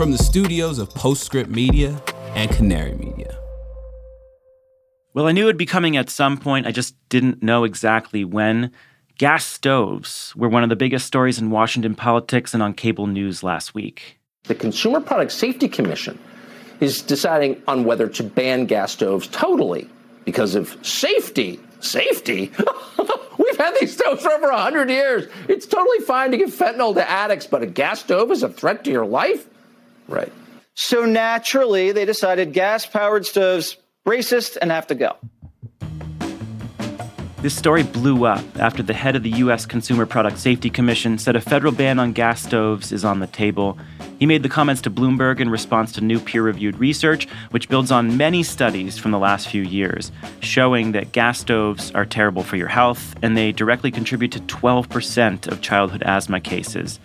from the studios of Postscript Media and Canary Media. Well, I knew it'd be coming at some point. I just didn't know exactly when. Gas stoves were one of the biggest stories in Washington politics and on cable news last week. The Consumer Product Safety Commission is deciding on whether to ban gas stoves totally because of safety. Safety? We've had these stoves for over 100 years. It's totally fine to give fentanyl to addicts, but a gas stove is a threat to your life? Right. So naturally, they decided gas powered stoves racist and have to go. This story blew up after the head of the U.S. Consumer Product Safety Commission said a federal ban on gas stoves is on the table. He made the comments to Bloomberg in response to new peer reviewed research, which builds on many studies from the last few years, showing that gas stoves are terrible for your health and they directly contribute to 12% of childhood asthma cases.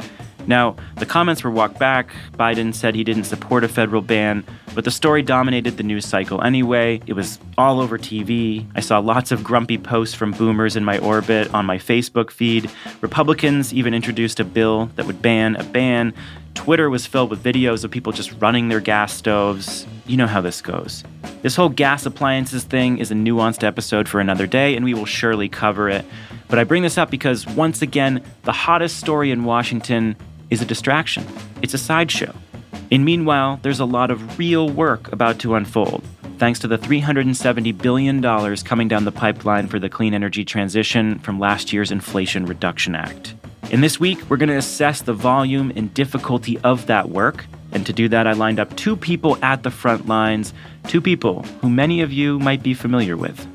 Now, the comments were walked back. Biden said he didn't support a federal ban, but the story dominated the news cycle anyway. It was all over TV. I saw lots of grumpy posts from boomers in my orbit on my Facebook feed. Republicans even introduced a bill that would ban a ban. Twitter was filled with videos of people just running their gas stoves. You know how this goes. This whole gas appliances thing is a nuanced episode for another day, and we will surely cover it. But I bring this up because, once again, the hottest story in Washington is a distraction. It's a sideshow. And meanwhile, there's a lot of real work about to unfold, thanks to the $370 billion coming down the pipeline for the clean energy transition from last year's Inflation Reduction Act. In this week, we're going to assess the volume and difficulty of that work. And to do that, I lined up two people at the front lines, two people who many of you might be familiar with.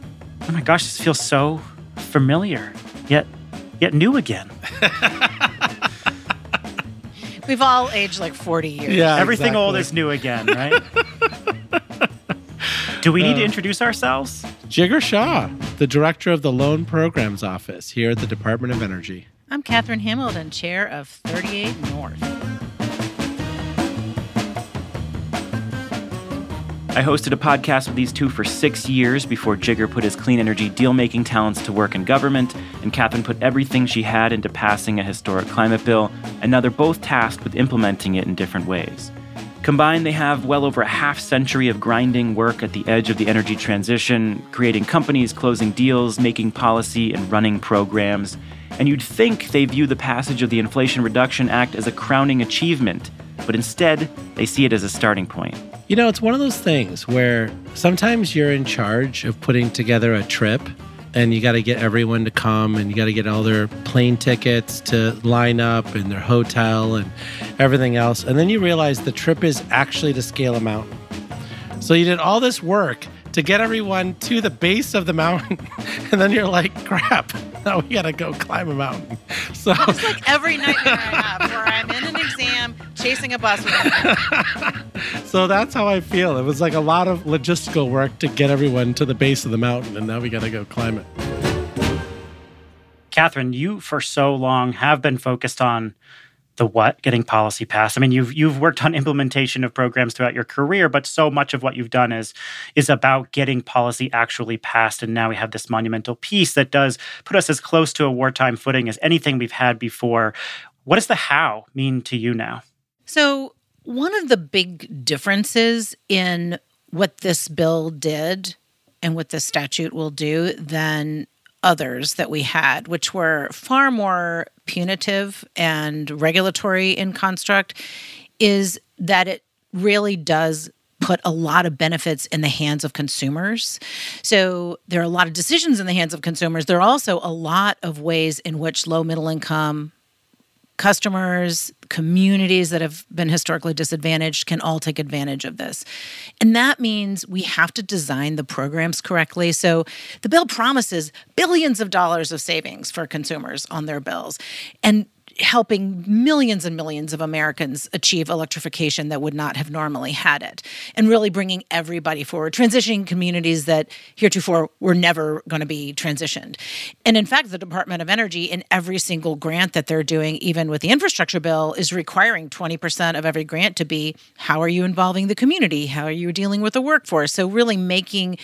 Oh my gosh, this feels so familiar, yet yet new again. We've all aged like 40 years. Yeah, everything exactly. old is new again, right? Do we need uh, to introduce ourselves? Jigar Shah, the director of the Loan Programs Office here at the Department of Energy. I'm Katherine Hamilton, chair of 38 North. I hosted a podcast with these two for six years before Jigar put his clean energy deal making talents to work in government, and Katherine put everything she had into passing a historic climate bill, and now they're both tasked with implementing it in different ways. Combined, they have well over a half century of grinding work at the edge of the energy transition, creating companies, closing deals, making policy, and running programs and you'd think they view the passage of the Inflation Reduction Act as a crowning achievement, but instead, they see it as a starting point. You know, it's one of those things where sometimes you're in charge of putting together a trip and you got to get everyone to come and you got to get all their plane tickets to line up and their hotel and everything else. And then you realize the trip is actually to scale a mountain. So you did all this work to get everyone to the base of the mountain. and then you're like, crap, now we got to go climb a mountain. So it's like every nightmare I have where I'm in an exam chasing a bus. so that's how I feel. It was like a lot of logistical work to get everyone to the base of the mountain. And now we got to go climb it. Katherine, you for so long have been focused on the what getting policy passed. I mean, you've you've worked on implementation of programs throughout your career, but so much of what you've done is is about getting policy actually passed. And now we have this monumental piece that does put us as close to a wartime footing as anything we've had before. What does the how mean to you now? So one of the big differences in what this bill did and what this statute will do than others that we had, which were far more punitive and regulatory in construct, is that it really does put a lot of benefits in the hands of consumers. So there are a lot of decisions in the hands of consumers. There are also a lot of ways in which low middle income customers, communities that have been historically disadvantaged can all take advantage of this. And that means we have to design the programs correctly. So the bill promises billions of dollars of savings for consumers on their bills. And helping millions and millions of Americans achieve electrification that would not have normally had it, and really bringing everybody forward, transitioning communities that heretofore were never going to be transitioned. And in fact, the Department of Energy, in every single grant that they're doing, even with the infrastructure bill, is requiring 20% of every grant to be how are you involving the community? How are you dealing with the workforce? So, really making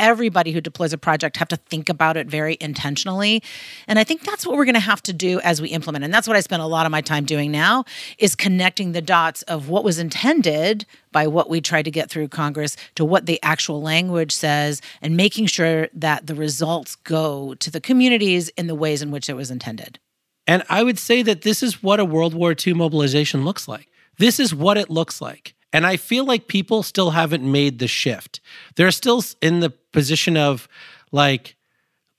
everybody who deploys a project have to think about it very intentionally. And I think that's what we're going to have to do as we implement. And that's what I spend a lot of my time doing now is connecting the dots of what was intended by what we tried to get through Congress to what the actual language says and making sure that the results go to the communities in the ways in which it was intended. And I would say that this is what a World War II mobilization looks like. This is what it looks like. And I feel like people still haven't made the shift. They're still in the position of like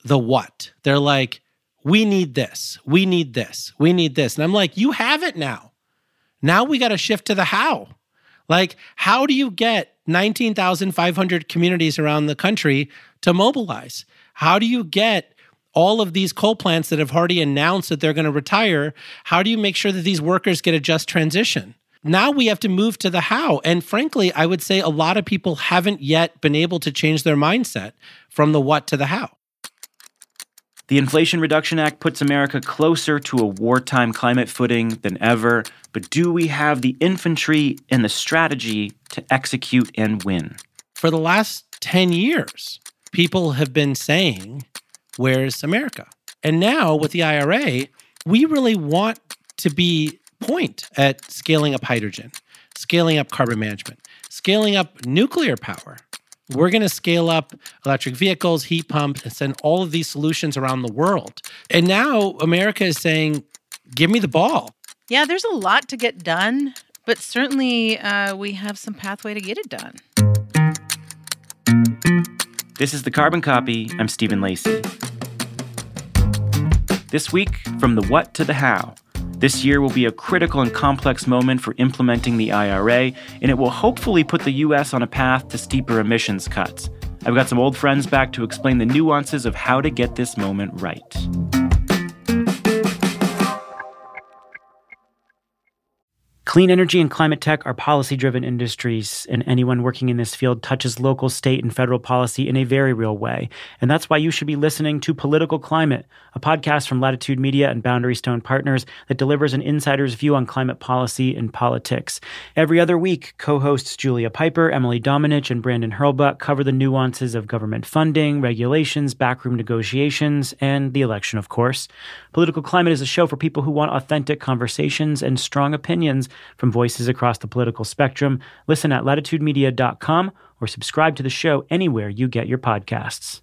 the what. They're like, we need this, we need this, we need this. And I'm like, you have it now. Now we got to shift to the how. Like, how do you get 19,500 communities around the country to mobilize? How do you get all of these coal plants that have already announced that they're going to retire? How do you make sure that these workers get a just transition? Now we have to move to the how. And frankly, I would say a lot of people haven't yet been able to change their mindset from the what to the how. The Inflation Reduction Act puts America closer to a wartime climate footing than ever, but do we have the infantry and the strategy to execute and win? For the last 10 years, people have been saying, Where's America? And now with the IRA, we really want to be point at scaling up hydrogen, scaling up carbon management, scaling up nuclear power. We're going to scale up electric vehicles, heat pumps, and send all of these solutions around the world. And now America is saying, give me the ball. Yeah, there's a lot to get done, but certainly uh, we have some pathway to get it done. This is the Carbon Copy. I'm Stephen Lacey. This week, from the what to the how. This year will be a critical and complex moment for implementing the IRA, and it will hopefully put the U.S. on a path to steeper emissions cuts. I've got some old friends back to explain the nuances of how to get this moment right. Clean energy and climate tech are policy driven industries, and anyone working in this field touches local, state, and federal policy in a very real way. And that's why you should be listening to Political Climate, a podcast from Latitude Media and Boundary Stone Partners that delivers an insider's view on climate policy and politics. Every other week, co hosts Julia Pyper, Emily Domenech, and Brandon Hurlbut cover the nuances of government funding, regulations, backroom negotiations, and the election, of course. Political Climate is a show for people who want authentic conversations and strong opinions from voices across the political spectrum. Listen at latitudemedia.com or subscribe to the show anywhere you get your podcasts.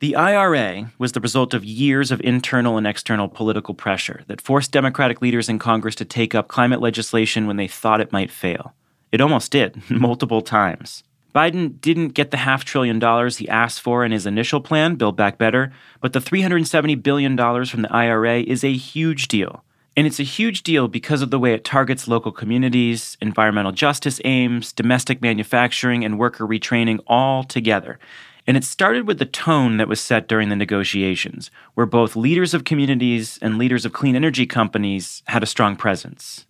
The IRA was the result of years of internal and external political pressure that forced Democratic leaders in Congress to take up climate legislation when they thought it might fail. It almost did, multiple times. Biden didn't get the half trillion dollars he asked for in his initial plan, Build Back Better, but the $370 billion from the IRA is a huge deal. And it's a huge deal because of the way it targets local communities, environmental justice aims, domestic manufacturing, and worker retraining all together. And it started with the tone that was set during the negotiations, where both leaders of communities and leaders of clean energy companies had a strong presence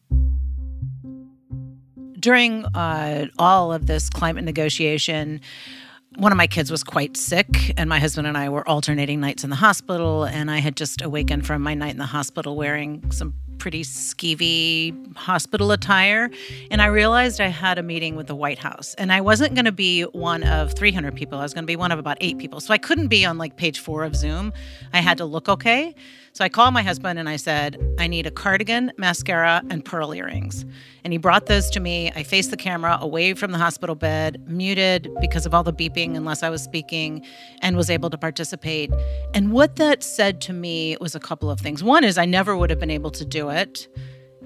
during uh, all of this climate negotiation, one of my kids was quite sick, and my husband and I were alternating nights in the hospital. And I had just awakened from my night in the hospital wearing some pretty skeevy hospital attire. And I realized I had a meeting with the White House. And I wasn't going to be one of 300 people, I was going to be one of about eight people. So I couldn't be on like page four of Zoom. I had to look okay. So I called my husband and I said, I need a cardigan, mascara, and pearl earrings. And he brought those to me. I faced the camera away from the hospital bed, muted because of all the beeping unless I was speaking, and was able to participate. And what that said to me was a couple of things. One is I never would have been able to do it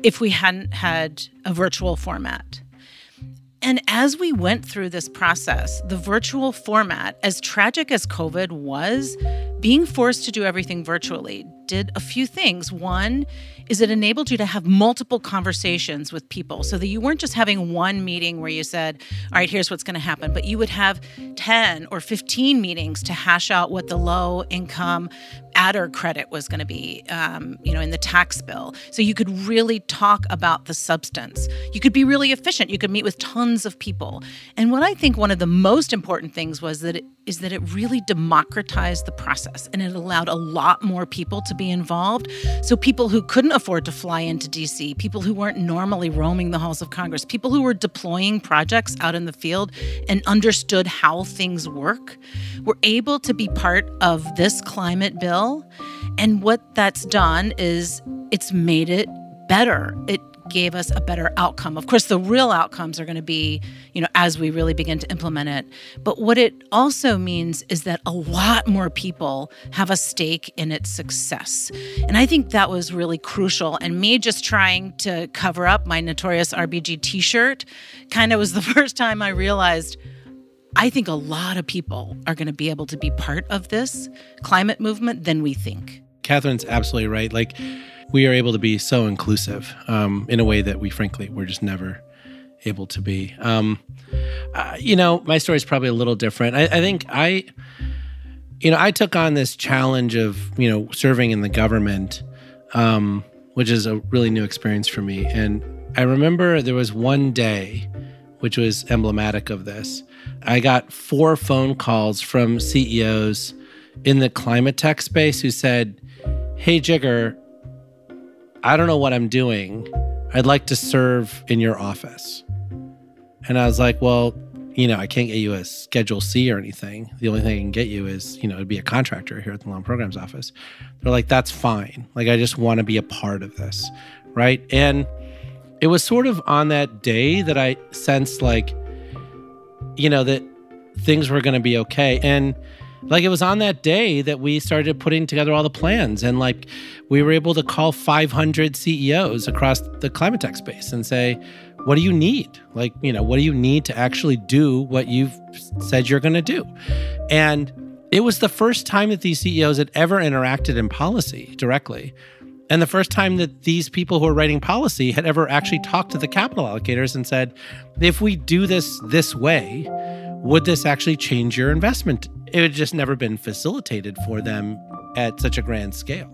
if we hadn't had a virtual format. And as we went through this process, the virtual format, as tragic as COVID was, being forced to do everything virtually did a few things. One is it enabled you to have multiple conversations with people so that you weren't just having one meeting where you said, all right, here's what's going to happen, but you would have 10 or 15 meetings to hash out what the low income adder credit was going to be, um, you know, in the tax bill. So you could really talk about the substance. You could be really efficient. You could meet with tons of people. And what I think one of the most important things was that it, is that it really democratized the process and it allowed a lot more people to be involved. So, people who couldn't afford to fly into DC, people who weren't normally roaming the halls of Congress, people who were deploying projects out in the field and understood how things work were able to be part of this climate bill. And what that's done is it's made it better. It gave us a better outcome. Of course, the real outcomes are going to be, you know, as we really begin to implement it. But what it also means is that a lot more people have a stake in its success. And I think that was really crucial. And me just trying to cover up my notorious RBG t shirt kind of was the first time I realized. I think a lot of people are going to be able to be part of this climate movement than we think. Katherine's absolutely right. Like, we are able to be so inclusive um, in a way that we frankly we're just never able to be. Um, uh, you know my story is probably a little different. I, I, think i you know i took on this challenge of you know serving in the government um, which is a really new experience for me. And i remember there was one day which was emblematic of this i got four phone calls from ceos in the climate tech space who said hey jigar I don't know what I'm doing. I'd like to serve in your office. And I was like, well, you know, I can't get you a Schedule C or anything. The only thing I can get you is, you know, to be a contractor here at the Loan Programs Office. They're like, that's fine. Like, I just want to be a part of this. Right. And it was sort of on that day that I sensed, like, you know, that things were going to be okay. And like it was on that day that we started putting together all the plans and like we were able to call 500 CEOs across the climate tech space and say what do you need? Like you know what do you need to actually do what you've said you're going to do? And it was the first time that these CEOs had ever interacted in policy directly and the first time that these people who are writing policy had ever actually talked to the capital allocators and said if we do this this way would this actually change your investment it had just never been facilitated for them at such a grand scale.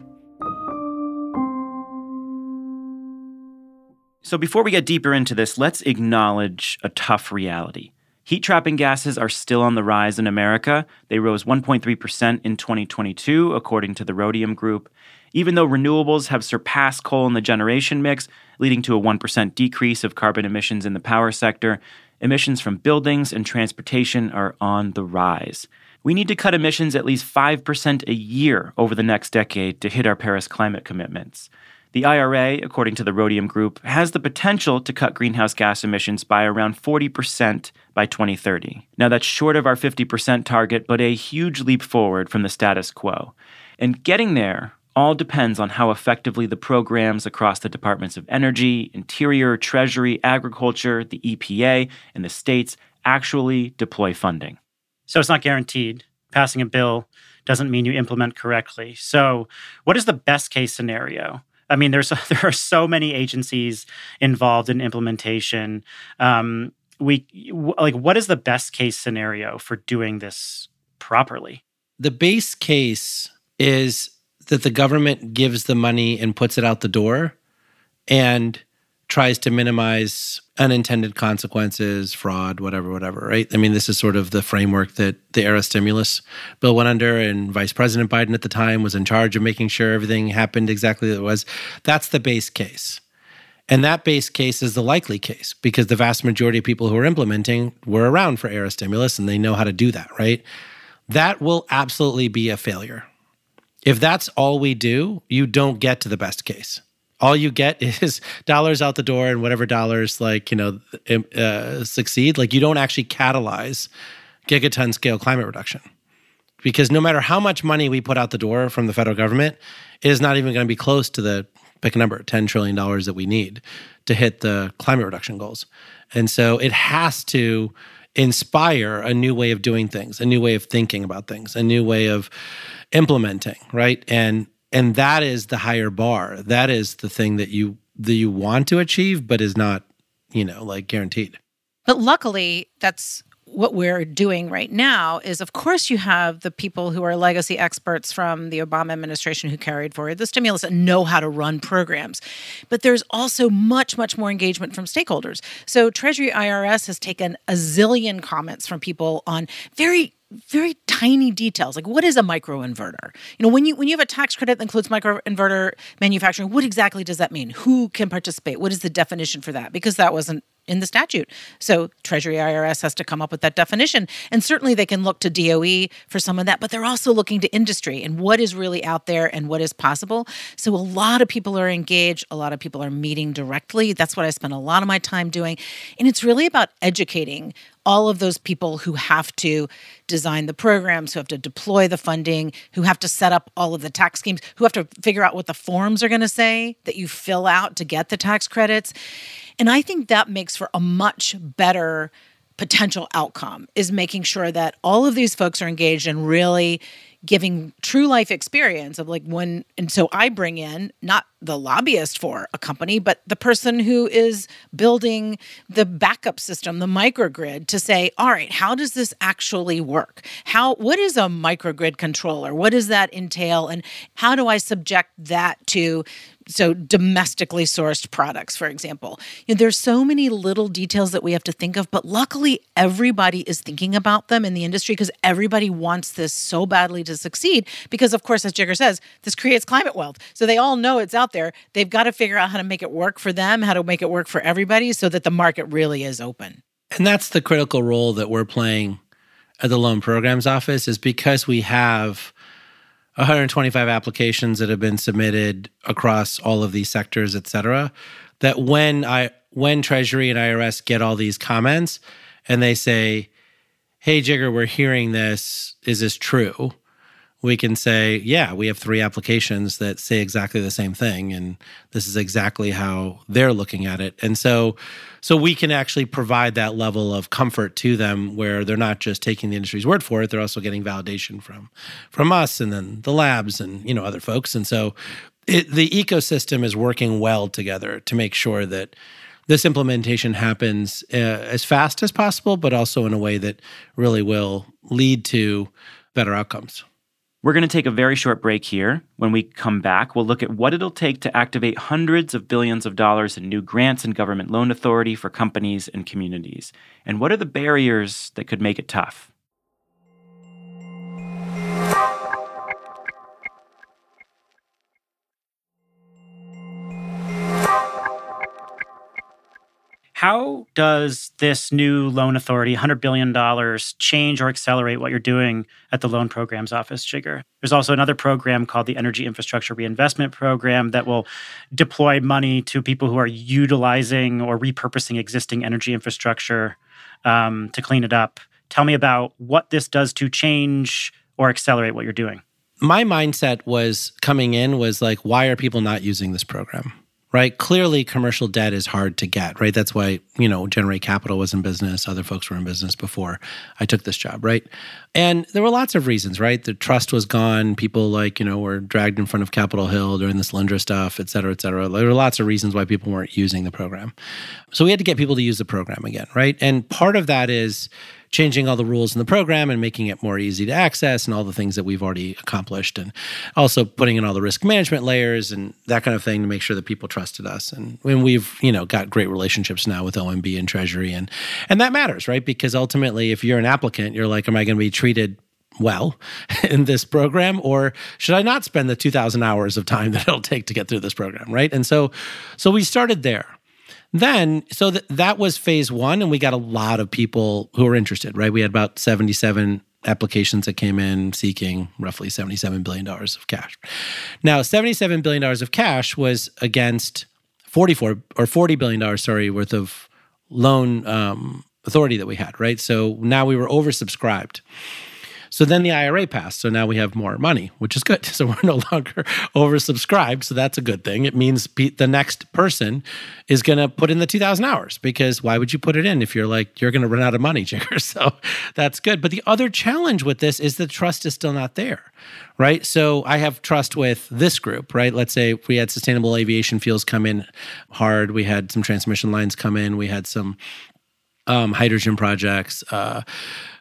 So, before we get deeper into this, let's acknowledge a tough reality. Heat trapping gases are still on the rise in America. They rose 1.3% in 2022, according to the Rhodium Group. Even though renewables have surpassed coal in the generation mix, leading to a 1% decrease of carbon emissions in the power sector, emissions from buildings and transportation are on the rise. We need to cut emissions at least 5% a year over the next decade to hit our Paris climate commitments. The IRA, according to the Rhodium Group, has the potential to cut greenhouse gas emissions by around 40% by 2030. Now, that's short of our 50% target, but a huge leap forward from the status quo. And getting there all depends on how effectively the programs across the Departments of Energy, Interior, Treasury, Agriculture, the EPA, and the states actually deploy funding. So it's not guaranteed. Passing a bill doesn't mean you implement correctly. So, what is the best case scenario? I mean, there's there are so many agencies involved in implementation. Um, we like, what is the best case scenario for doing this properly? The base case is that the government gives the money and puts it out the door, and tries to minimize unintended consequences, fraud, whatever, whatever, right? I mean, this is sort of the framework that the ARRA stimulus bill went under, and Vice President Biden at the time was in charge of making sure everything happened exactly as it was. That's the base case. And that base case is the likely case because the vast majority of people who are implementing were around for ARRA stimulus and they know how to do that, right? That will absolutely be a failure. If that's all we do, you don't get to the best case all you get is dollars out the door and whatever dollars like you know uh, succeed. Like you don't actually catalyze gigaton scale climate reduction. Because no matter how much money we put out the door from the federal government it is not even going to be close to the pick a number 10 trillion dollars that we need to hit the climate reduction goals. And so it has to inspire a new way of doing things a new way of thinking about things a new way of implementing right? And and that is the higher bar. That is the thing that you that you want to achieve but is not you know like guaranteed. But luckily that's what we're doing right now is of course you have the people who are legacy experts from the Obama administration who carried forward the stimulus and know how to run programs. But there's also much much more engagement from stakeholders. So treasury IRS has taken a zillion comments from people on very very tiny details like what is a microinverter? You know when you when you have a tax credit that includes microinverter manufacturing what exactly does that mean? Who can participate? What is the definition for that? Because that wasn't in the statute. So Treasury IRS has to come up with that definition. And certainly they can look to DOE for some of that, but they're also looking to industry and what is really out there and what is possible. So a lot of people are engaged, a lot of people are meeting directly. That's what I spend a lot of my time doing. And it's really about educating all of those people who have to design the programs, who have to deploy the funding, who have to set up all of the tax schemes, who have to figure out what the forms are going to say that you fill out to get the tax credits. And I think that makes for a much better potential outcome is making sure that all of these folks are engaged and really giving true life experience of like when and so I bring in not the lobbyist for a company but the person who is building the backup system the microgrid to say all right how does this actually work? How what is a microgrid controller? What does that entail? And how do I subject that to so domestically sourced products for example. You know, there's so many little details that we have to think of but luckily everybody is thinking about them in the industry because everybody wants this so badly to succeed because of course as Jigar says this creates climate wealth. So they all know it's out there. They've got to figure out how to make it work for them how to make it work for everybody so that the market really is open. And that's the critical role that we're playing at the loan programs office is because we have 125 applications that have been submitted across all of these sectors, et cetera, that when I when Treasury and IRS get all these comments and they say, Hey Jigar, we're hearing this. Is this true? We can say, yeah, we have three applications that say exactly the same thing, and this is exactly how they're looking at it. And so, so we can actually provide that level of comfort to them, where they're not just taking the industry's word for it; they're also getting validation from from us, and then the labs, and you know other folks. And so, it, the ecosystem is working well together to make sure that this implementation happens uh, as fast as possible, but also in a way that really will lead to better outcomes. We're going to take a very short break here. When we come back, we'll look at what it'll take to activate hundreds of billions of dollars in new grants and government loan authority for companies and communities. And what are the barriers that could make it tough? How does this new loan authority, $100 billion, change or accelerate what you're doing at the Loan Programs Office, Jigar? There's also another program called the Energy Infrastructure Reinvestment Program that will deploy money to people who are utilizing or repurposing existing energy infrastructure um, to clean it up. Tell me about what this does to change or accelerate what you're doing. My mindset was coming in was like, why are people not using this program? Right? Clearly, commercial debt is hard to get, right? That's why, you know, Generate Capital was in business. Other folks were in business before I took this job, right? And there were lots of reasons, right? The trust was gone. People, like, you know, were dragged in front of Capitol Hill during the Solyndra stuff, et cetera, et cetera. There were lots of reasons why people weren't using the program. So we had to get people to use the program again, right? And part of that is, changing all the rules in the program and making it more easy to access and all the things that we've already accomplished and also putting in all the risk management layers and that kind of thing to make sure that people trusted us. And when we've you know got great relationships now with OMB and Treasury and and that matters right? Because ultimately if you're an applicant you're like am I going to be treated well in this program or should i not spend the 2000 hours of time that it'll take to get through this program right? And so so we started there then so th- that was phase one and we got a lot of people who were interested right? We had about 77 applications that came in seeking roughly $77 billion of cash. Now $77 billion of cash was against 44 or $40 billion sorry worth of loan um, authority that we had right? So now we were oversubscribed so then the IRA passed. So now we have more money, which is good. So we're no longer oversubscribed. So that's a good thing. It means the next person is going to put in the 2,000 hours because why would you put it in if you're like, you're going to run out of money, Jigar? So that's good. But the other challenge with this is the trust is still not there, right? So I have trust with this group, right? Let's say we had sustainable aviation fuels come in hard. We had some transmission lines come in. We had some um, hydrogen projects, uh,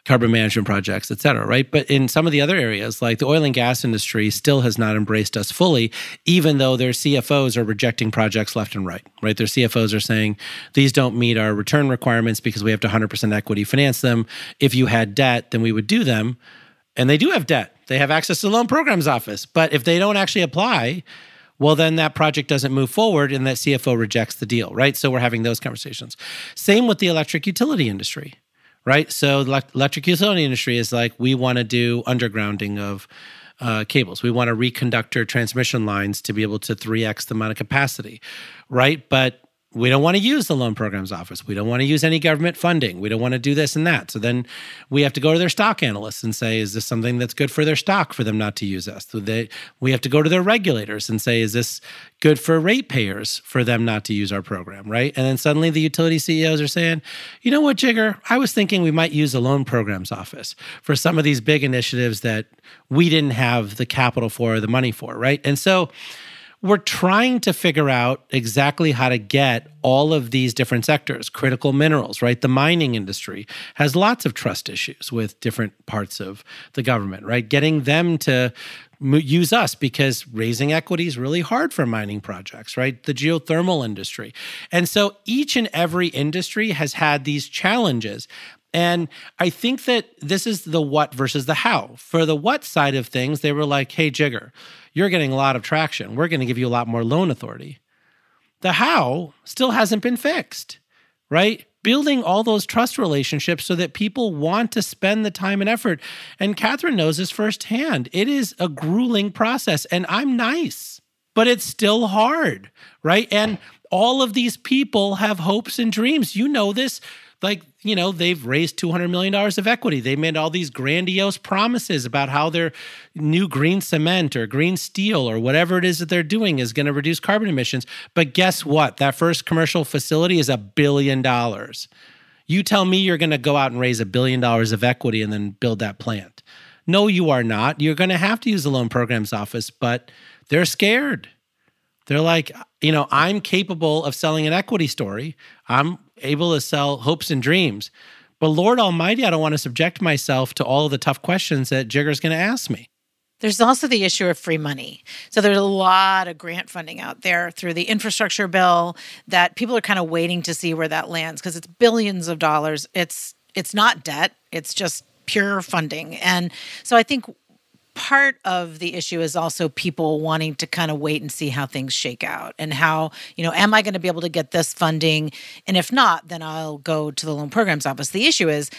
carbon management projects, et cetera, right? But in some of the other areas, like the oil and gas industry, still has not embraced us fully, even though their CFOs are rejecting projects left and right, right? Their CFOs are saying these don't meet our return requirements because we have to 100% equity finance them. If you had debt, then we would do them. And they do have debt. They have access to the loan programs office. But if they don't actually apply, well, then that project doesn't move forward and that CFO rejects the deal, right? So we're having those conversations. Same with the electric utility industry, right? So the electric utility industry is like, we want to do undergrounding of uh, cables. We want to reconductor transmission lines to be able to 3x the amount of capacity, right? But we don't want to use the loan programs office. We don't want to use any government funding. We don't want to do this and that. So then we have to go to their stock analysts and say, is this something that's good for their stock for them not to use us? So they, we have to go to their regulators and say, is this good for ratepayers for them not to use our program, right? And then suddenly the utility CEOs are saying, you know what, Jigar, I was thinking we might use the loan programs office for some of these big initiatives that we didn't have the capital for or the money for, right? And so we're trying to figure out exactly how to get all of these different sectors, critical minerals, right? The mining industry has lots of trust issues with different parts of the government, right? Getting them to use us because raising equity is really hard for mining projects, right? The geothermal industry. And so each and every industry has had these challenges. And I think that this is the what versus the how. For the what side of things, they were like, hey, Jigar, you're getting a lot of traction. We're going to give you a lot more loan authority. The how still hasn't been fixed, right? Building all those trust relationships so that people want to spend the time and effort. And Katherine knows this firsthand. It is a grueling process, and I'm nice, but it's still hard, right? And all of these people have hopes and dreams. You know this like you know they've raised 200 million dollars of equity. They made all these grandiose promises about how their new green cement or green steel or whatever it is that they're doing is going to reduce carbon emissions. But guess what? That first commercial facility is a billion dollars. You tell me you're going to go out and raise a billion dollars of equity and then build that plant. No you are not. You're going to have to use the loan programs office but they're scared. They're like, you know, I'm capable of selling an equity story. I'm able to sell hopes and dreams. But Lord Almighty, I don't want to subject myself to all of the tough questions that Jigar's going to ask me. There's also the issue of free money. So there's a lot of grant funding out there through the infrastructure bill that people are kind of waiting to see where that lands because it's billions of dollars. It's it's not debt, it's just pure funding. And so I think part of the issue is also people wanting to kind of wait and see how things shake out and how, you know, am I going to be able to get this funding? And if not, then I'll go to the loan programs office. The issue is,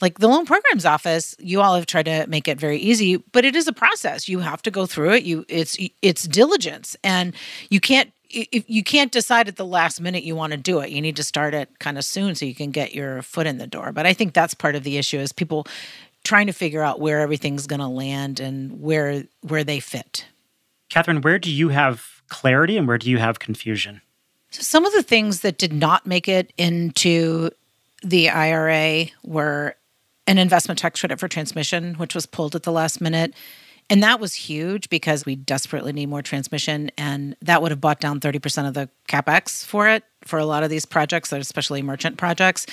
like the loan programs office you all have tried to make it very easy but it is a process. You have to go through it. You it's it's diligence. And you can't you can't decide at the last minute you want to do it. You need to start it kind of soon so you can get your foot in the door. But i think that's part of the issue is people trying to figure out where everything's going to land and where where they fit. Katherine, where do you have clarity and where do you have confusion? So some of the things that did not make it into the IRA were an investment tax credit for transmission, which was pulled at the last minute. And that was huge because we desperately need more transmission. And that would have bought down 30% of the capex for it for a lot of these projects, especially merchant projects.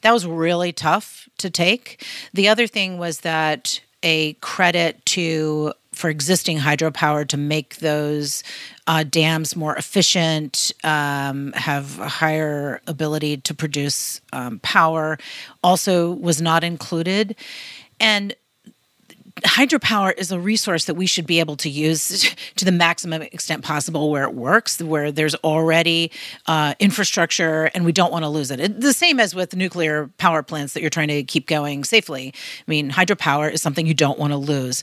That was really tough to take. The other thing was that a credit to for existing hydropower to make those uh, dams more efficient, um, have a higher ability to produce um, power, also was not included. And hydropower is a resource that we should be able to use to the maximum extent possible where it works, where there's already uh, infrastructure and we don't want to lose it. it. The same as with nuclear power plants that you're trying to keep going safely. I mean, hydropower is something you don't want to lose.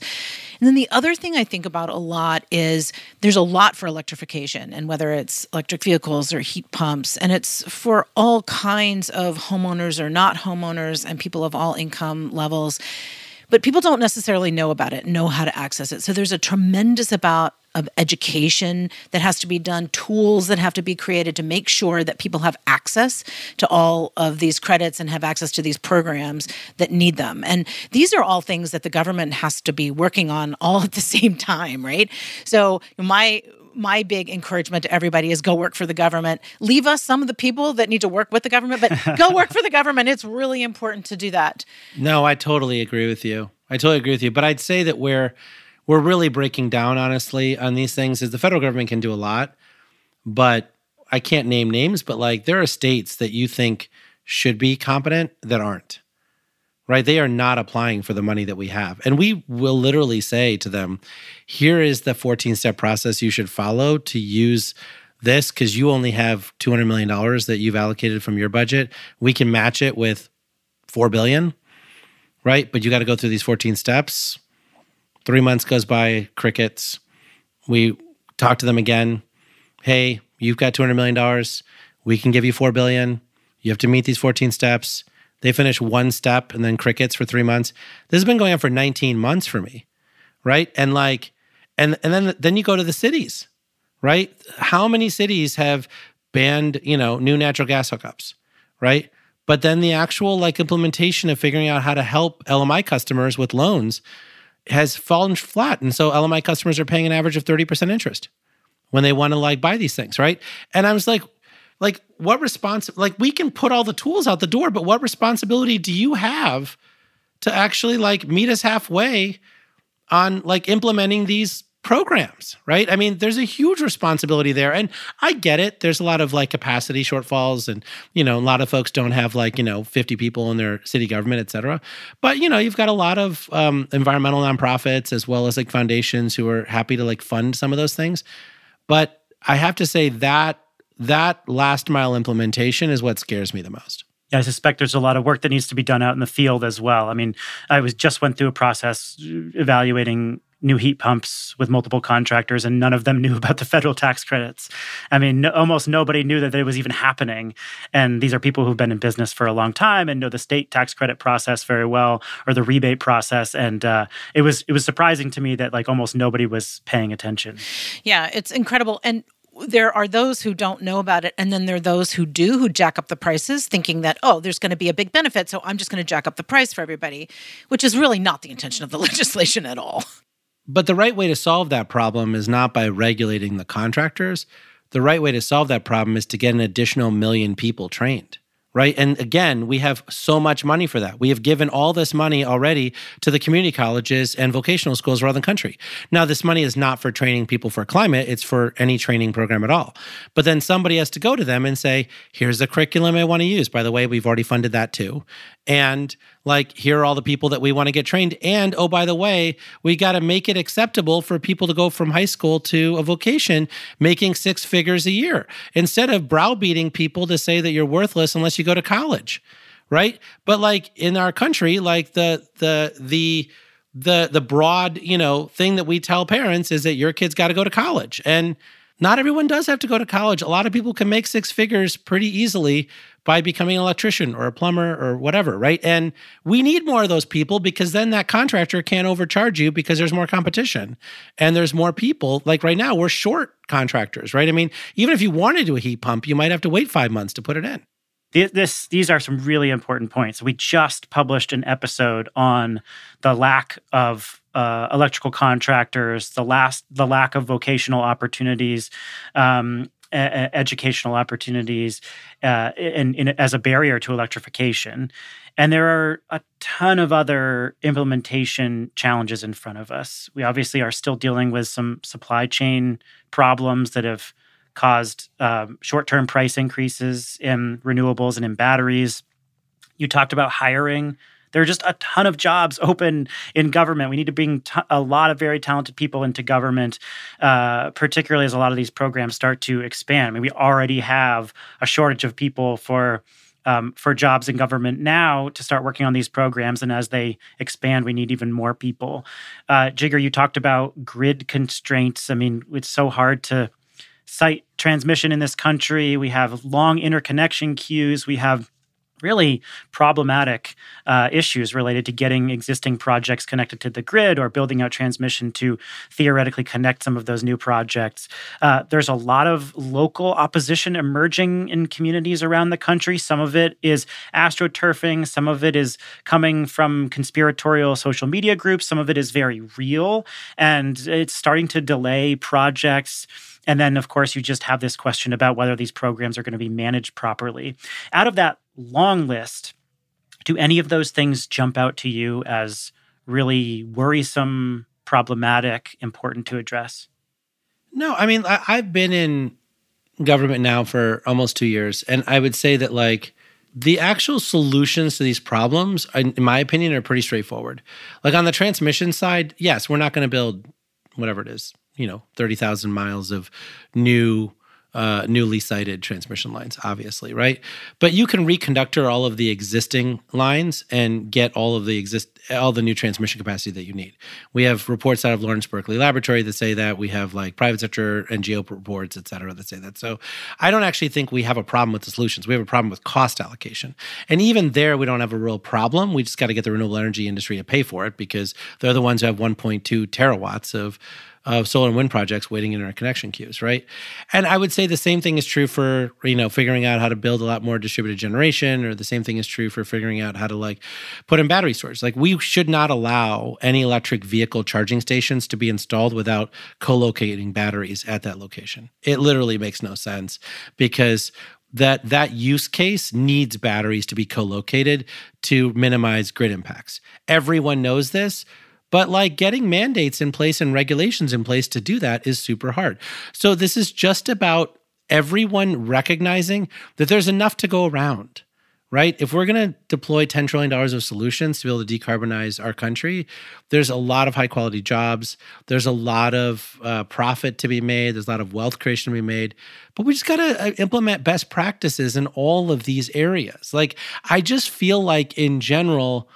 And then the other thing I think about a lot is there's a lot for electrification, and whether it's electric vehicles or heat pumps, and it's for all kinds of homeowners or not homeowners and people of all income levels but people don't necessarily know about it, know how to access it. So there's a tremendous amount of education that has to be done, tools that have to be created to make sure that people have access to all of these credits and have access to these programs that need them. And these are all things that the government has to be working on all at the same time, right? So my my big encouragement to everybody is go work for the government. Leave us some of the people that need to work with the government, but go work for the government. It's really important to do that. No, I totally agree with you. I totally agree with you. But I'd say that where we're really breaking down, honestly, on these things is the federal government can do a lot, but I can't name names, but like there are states that you think should be competent that aren't right? They are not applying for the money that we have. And we will literally say to them, here is the 14 step process you should follow to use this because you only have $200 million that you've allocated from your budget. We can match it with 4 billion, right? But you got to go through these 14 steps. Three months goes by, crickets. We talk to them again. Hey, you've got $200 million. We can give you 4 billion. You have to meet these 14 steps they finish one step and then crickets for three months. This has been going on for 19 months for me. Right. And like, and and then then you go to the cities, right? How many cities have banned, you know, new natural gas hookups, right? But then the actual like implementation of figuring out how to help LMI customers with loans has fallen flat. And so LMI customers are paying an average of 30% interest when they want to like buy these things, right? And I was like, like what response like we can put all the tools out the door but what responsibility do you have to actually like meet us halfway on like implementing these programs right? I mean there's a huge responsibility there and i get it. There's a lot of like capacity shortfalls and you know a lot of folks don't have like you know 50 people in their city government et cetera. But you know you've got a lot of um, environmental nonprofits as well as like foundations who are happy to like fund some of those things. But i have to say that that last mile implementation is what scares me the most. Yeah, I suspect there's a lot of work that needs to be done out in the field as well. I mean, I was just went through a process evaluating new heat pumps with multiple contractors, and none of them knew about the federal tax credits. I mean, no, almost nobody knew that it was even happening. And these are people who've been in business for a long time and know the state tax credit process very well, or the rebate process. And uh, it was it was surprising to me that like almost nobody was paying attention. Yeah, it's incredible. And there are those who don't know about it and then there are those who do who jack up the prices thinking that oh there's going to be a big benefit so i'm just going to jack up the price for everybody which is really not the intention of the legislation at all. But the right way to solve that problem is not by regulating the contractors. The right way to solve that problem is to get an additional million people trained right? And again, we have so much money for that. We have given all this money already to the community colleges and vocational schools around the country. Now, this money is not for training people for climate, it's for any training program at all. But then somebody has to go to them and say, here's the curriculum I want to use. By the way, we've already funded that too. And like, here are all the people that we want to get trained. And oh, by the way, we got to make it acceptable for people to go from high school to a vocation making six figures a year instead of browbeating people to say that you're worthless unless you go to college. Right. But like in our country, like the, the, the, the the broad you know thing that we tell parents is that your kids got to go to college and not everyone does have to go to college a lot of people can make six figures pretty easily by becoming an electrician or a plumber or whatever, right? And we need more of those people because then that contractor can't overcharge you because there's more competition and there's more people. Like right now, we're short contractors, right? I mean, even if you wanted to do a heat pump, you might have to wait five months to put it in. This, these are some really important points. We just published an episode on the lack of uh, electrical contractors, the last, the lack of vocational opportunities, um, educational opportunities uh, in, in, as a barrier to electrification. And there are a ton of other implementation challenges in front of us. We obviously are still dealing with some supply chain problems that have caused um, short term price increases in renewables and in batteries. You talked about hiring there are just a ton of jobs open in government. We need to bring t- a lot of very talented people into government, uh, particularly as a lot of these programs start to expand. I mean, we already have a shortage of people for. Um, for jobs in government now to start working on these programs. And as they expand, we need even more people. Uh, Jigar, you talked about grid constraints. I mean, it's so hard to site transmission in this country. We have long interconnection queues. We have really problematic uh, issues related to getting existing projects connected to the grid or building out transmission to theoretically connect some of those new projects. Uh, there's a lot of local opposition emerging in communities around the country. Some of it is astroturfing, some of it is coming from conspiratorial social media groups, some of it is very real, and it's starting to delay projects. And then, of course, you just have this question about whether these programs are going to be managed properly. Out of that long list, do any of those things jump out to you as really worrisome, problematic, important to address? No, I mean, I, I've been in government now for almost two years, and I would say that, like, the actual solutions to these problems, in my opinion, are pretty straightforward. Like on the transmission side, yes, we're not going to build whatever it is, you know, 30,000 miles of new uh, newly sited transmission lines, obviously, right? But you can reconductor all of the existing lines and get all of the exist all the new transmission capacity that you need. We have reports out of Lawrence Berkeley Laboratory that say that. We have like private sector NGO reports, et cetera, that say that. So I don't actually think we have a problem with the solutions. We have a problem with cost allocation. And even there, we don't have a real problem. We just got to get the renewable energy industry to pay for it because they're the ones who have 1.2 terawatts of of solar and wind projects waiting in our connection queues, right? And I would say the same thing is true for, you know, figuring out how to build a lot more distributed generation, or the same thing is true for figuring out how to like put in battery storage. Like we should not allow any electric vehicle charging stations to be installed without co-locating batteries at that location. It literally makes no sense because that that use case needs batteries to be co-located to minimize grid impacts. Everyone knows this, but like getting mandates in place and regulations in place to do that is super hard. So this is just about everyone recognizing that there's enough to go around, right? If we're going to deploy $10 trillion of solutions to be able to decarbonize our country, there's a lot of high quality jobs. There's a lot of uh, profit to be made. There's a lot of wealth creation to be made. But we just got to uh, implement best practices in all of these areas. Like, I just feel like in general,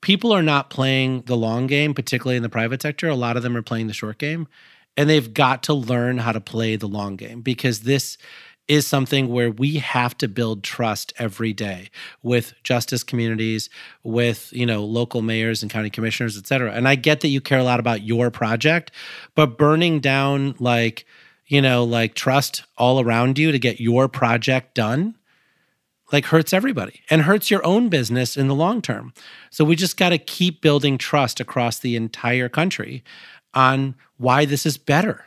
people are not playing the long game, particularly in the private sector. A lot of them are playing the short game. And they've got to learn how to play the long game because this is something where we have to build trust every day with justice communities, with you know local mayors and county commissioners, et cetera. And I get that you care a lot about your project, but burning down like you know like trust all around you to get your project done like hurts everybody and hurts your own business in the long term. So we just got to keep building trust across the entire country on why this is better.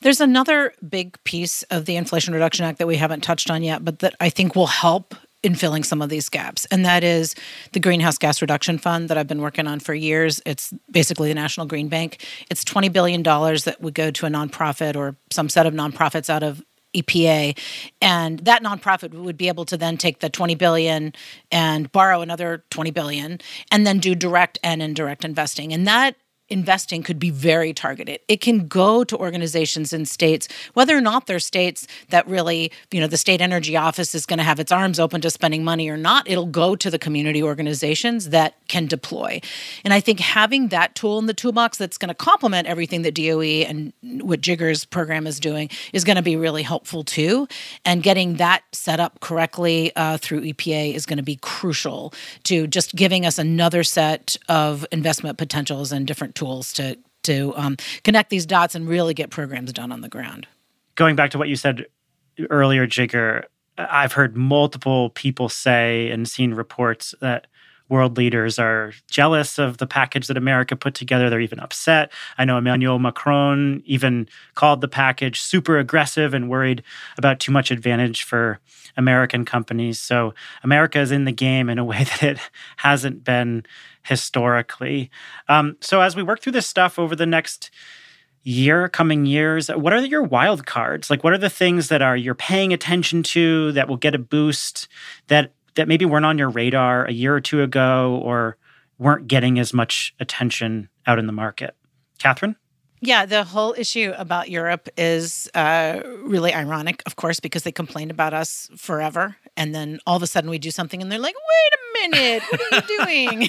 There's another big piece of the Inflation Reduction Act that we haven't touched on yet, but that I think will help in filling some of these gaps. And that is the Greenhouse Gas Reduction Fund that I've been working on for years. It's basically the National Green Bank. It's $20 billion that would go to a nonprofit or some set of nonprofits out of EPA, and that nonprofit would be able to then take the 20 billion and borrow another 20 billion, and then do direct and indirect investing, and that investing could be very targeted. It can go to organizations in states, whether or not they're states that really, you know, the state energy office is going to have its arms open to spending money or not. It'll go to the community organizations that can deploy. And I think having that tool in the toolbox that's going to complement everything that DOE and what Jigar's program is doing is going to be really helpful too. And getting that set up correctly uh, through EPA is going to be crucial to just giving us another set of investment potentials and different tools to to um, connect these dots and really get programs done on the ground. Going back to what you said earlier, Jigar, I've heard multiple people say and seen reports that world leaders are jealous of the package that America put together. They're even upset. I know Emmanuel Macron even called the package super aggressive and worried about too much advantage for American companies. So America is in the game in a way that it hasn't been historically. Um, so as we work through this stuff over the next year, coming years, what are your wild cards? Like, what are the things that are you're paying attention to that will get a boost that that maybe weren't on your radar a year or two ago or weren't getting as much attention out in the market? Katherine? Yeah, the whole issue about Europe is uh, really ironic, of course, because they complained about us forever. And then all of a sudden we do something and they're like, wait a minute, what are you doing?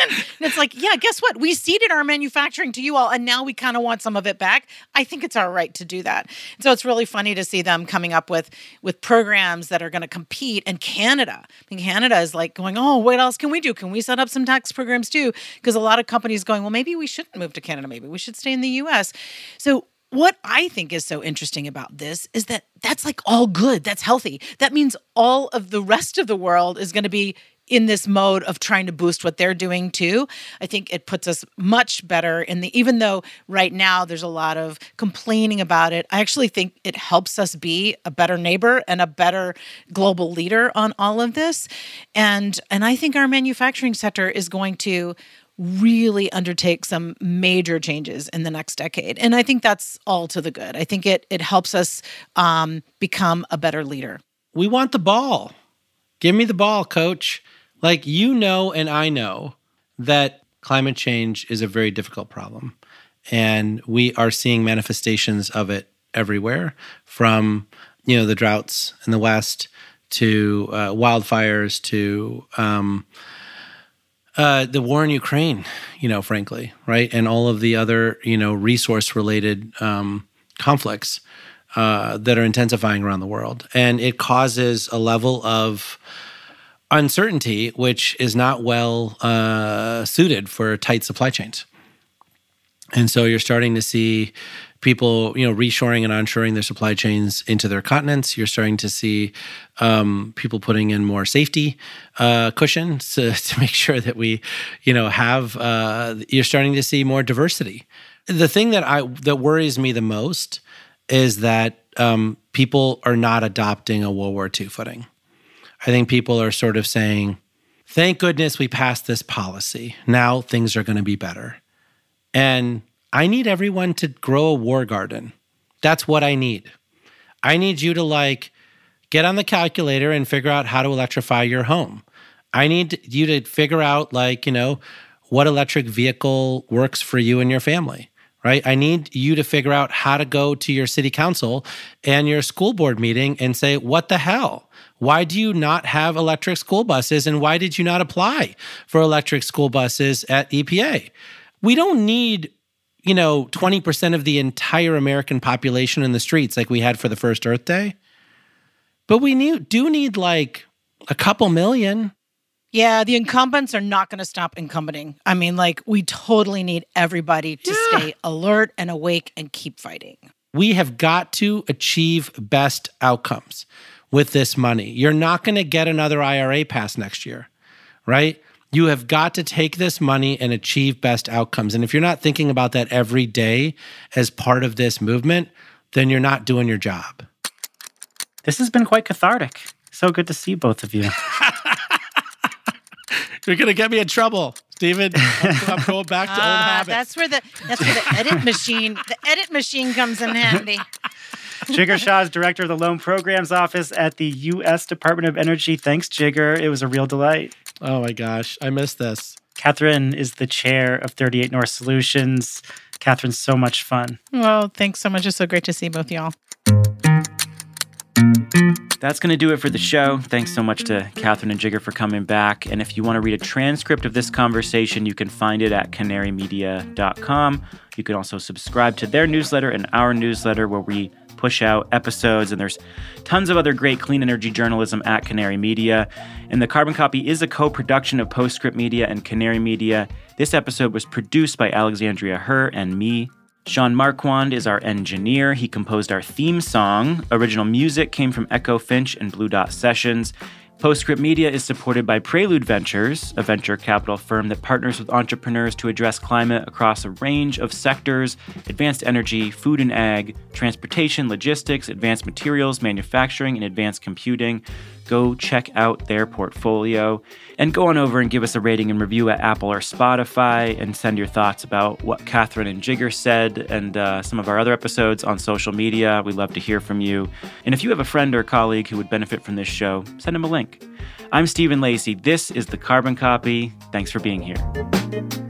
And it's like, yeah, guess what? We ceded our manufacturing to you all, and now we kind of want some of it back. I think it's our right to do that. So it's really funny to see them coming up with with programs that are going to compete. And Canada, I mean, Canada is like going, oh, what else can we do? Can we set up some tax programs too? Because a lot of companies going, well, maybe we shouldn't move to Canada. Maybe we should stay in the U.S. So what I think is so interesting about this is that that's like all good. That's healthy. That means all of the rest of the world is going to be in this mode of trying to boost what they're doing too. I think it puts us much better in the even though right now there's a lot of complaining about it. I actually think it helps us be a better neighbor and a better global leader on all of this. And and I think our manufacturing sector is going to really undertake some major changes in the next decade and i think that's all to the good i think it it helps us um, become a better leader we want the ball give me the ball coach like, you know, and I know that climate change is a very difficult problem. And we are seeing manifestations of it everywhere from, you know, the droughts in the West to uh, wildfires to um, uh, the war in Ukraine, you know, frankly, right? And all of the other, you know, resource related um, conflicts uh, that are intensifying around the world. And it causes a level of uncertainty, which is not well uh, suited for tight supply chains. And so you're starting to see people, you know, reshoring and onshoring their supply chains into their continents. You're starting to see um, people putting in more safety uh, cushions to, to make sure that we, you know, have. Uh, you're starting to see more diversity. The thing that I that worries me the most is that um, people are not adopting a World War II footing. I think people are sort of saying, thank goodness we passed this policy. Now things are going to be better. And I need everyone to grow a war garden. That's what I need. I need you to like get on the calculator and figure out how to electrify your home. I need you to figure out like, you know, what electric vehicle works for you and your family, right? I need you to figure out how to go to your city council and your school board meeting and say, what the hell? Why do you not have electric school buses? And why did you not apply for electric school buses at EPA? We don't need, you know, 20% of the entire American population in the streets like we had for the first Earth Day. But we need, do need like a couple million. Yeah, the incumbents are not going to stop incumbenting. I mean, like, we totally need everybody to yeah. stay alert and awake and keep fighting. We have got to achieve best outcomes with this money. You're not going to get another IRA pass next year, right? You have got to take this money and achieve best outcomes. And if you're not thinking about that every day as part of this movement, then you're not doing your job. This has been quite cathartic. So good to see both of you. you're going to get me in trouble. Stephen, I'm, I'm going back to uh, old ah, habits. That's where the that's where the edit machine the edit machine comes in handy. Jigar Shah is director of the Loan Programs Office at the U.S. Department of Energy. Thanks, Jigar. It was a real delight. Oh my gosh, I missed this. Katherine is the chair of 38 North Solutions. Katherine's so much fun. Well, thanks so much. It's so great to see both y'all. That's going to do it for the show. Thanks so much to Katherine and Jigar for coming back. And if you want to read a transcript of this conversation, you can find it at canarymedia.com. You can also subscribe to their newsletter and our newsletter where we push out episodes, and there's tons of other great clean energy journalism at Canary Media. And the Carbon Copy is a co production of Postscript Media and Canary Media. This episode was produced by Alexandria Herr and me. Sean Marquand is our engineer. He composed our theme song. Original music came from Echo Finch and Blue Dot Sessions. Postscript Media is supported by Prelude Ventures, a venture capital firm that partners with entrepreneurs to address climate across a range of sectors advanced energy, food and ag, transportation, logistics, advanced materials, manufacturing, and advanced computing go check out their portfolio and go on over and give us a rating and review at Apple or Spotify and send your thoughts about what Katherine and Jigar said and uh, some of our other episodes on social media. We'd love to hear from you. And if you have a friend or colleague who would benefit from this show, send them a link. I'm Stephen Lacey. This is the Carbon Copy. Thanks for being here.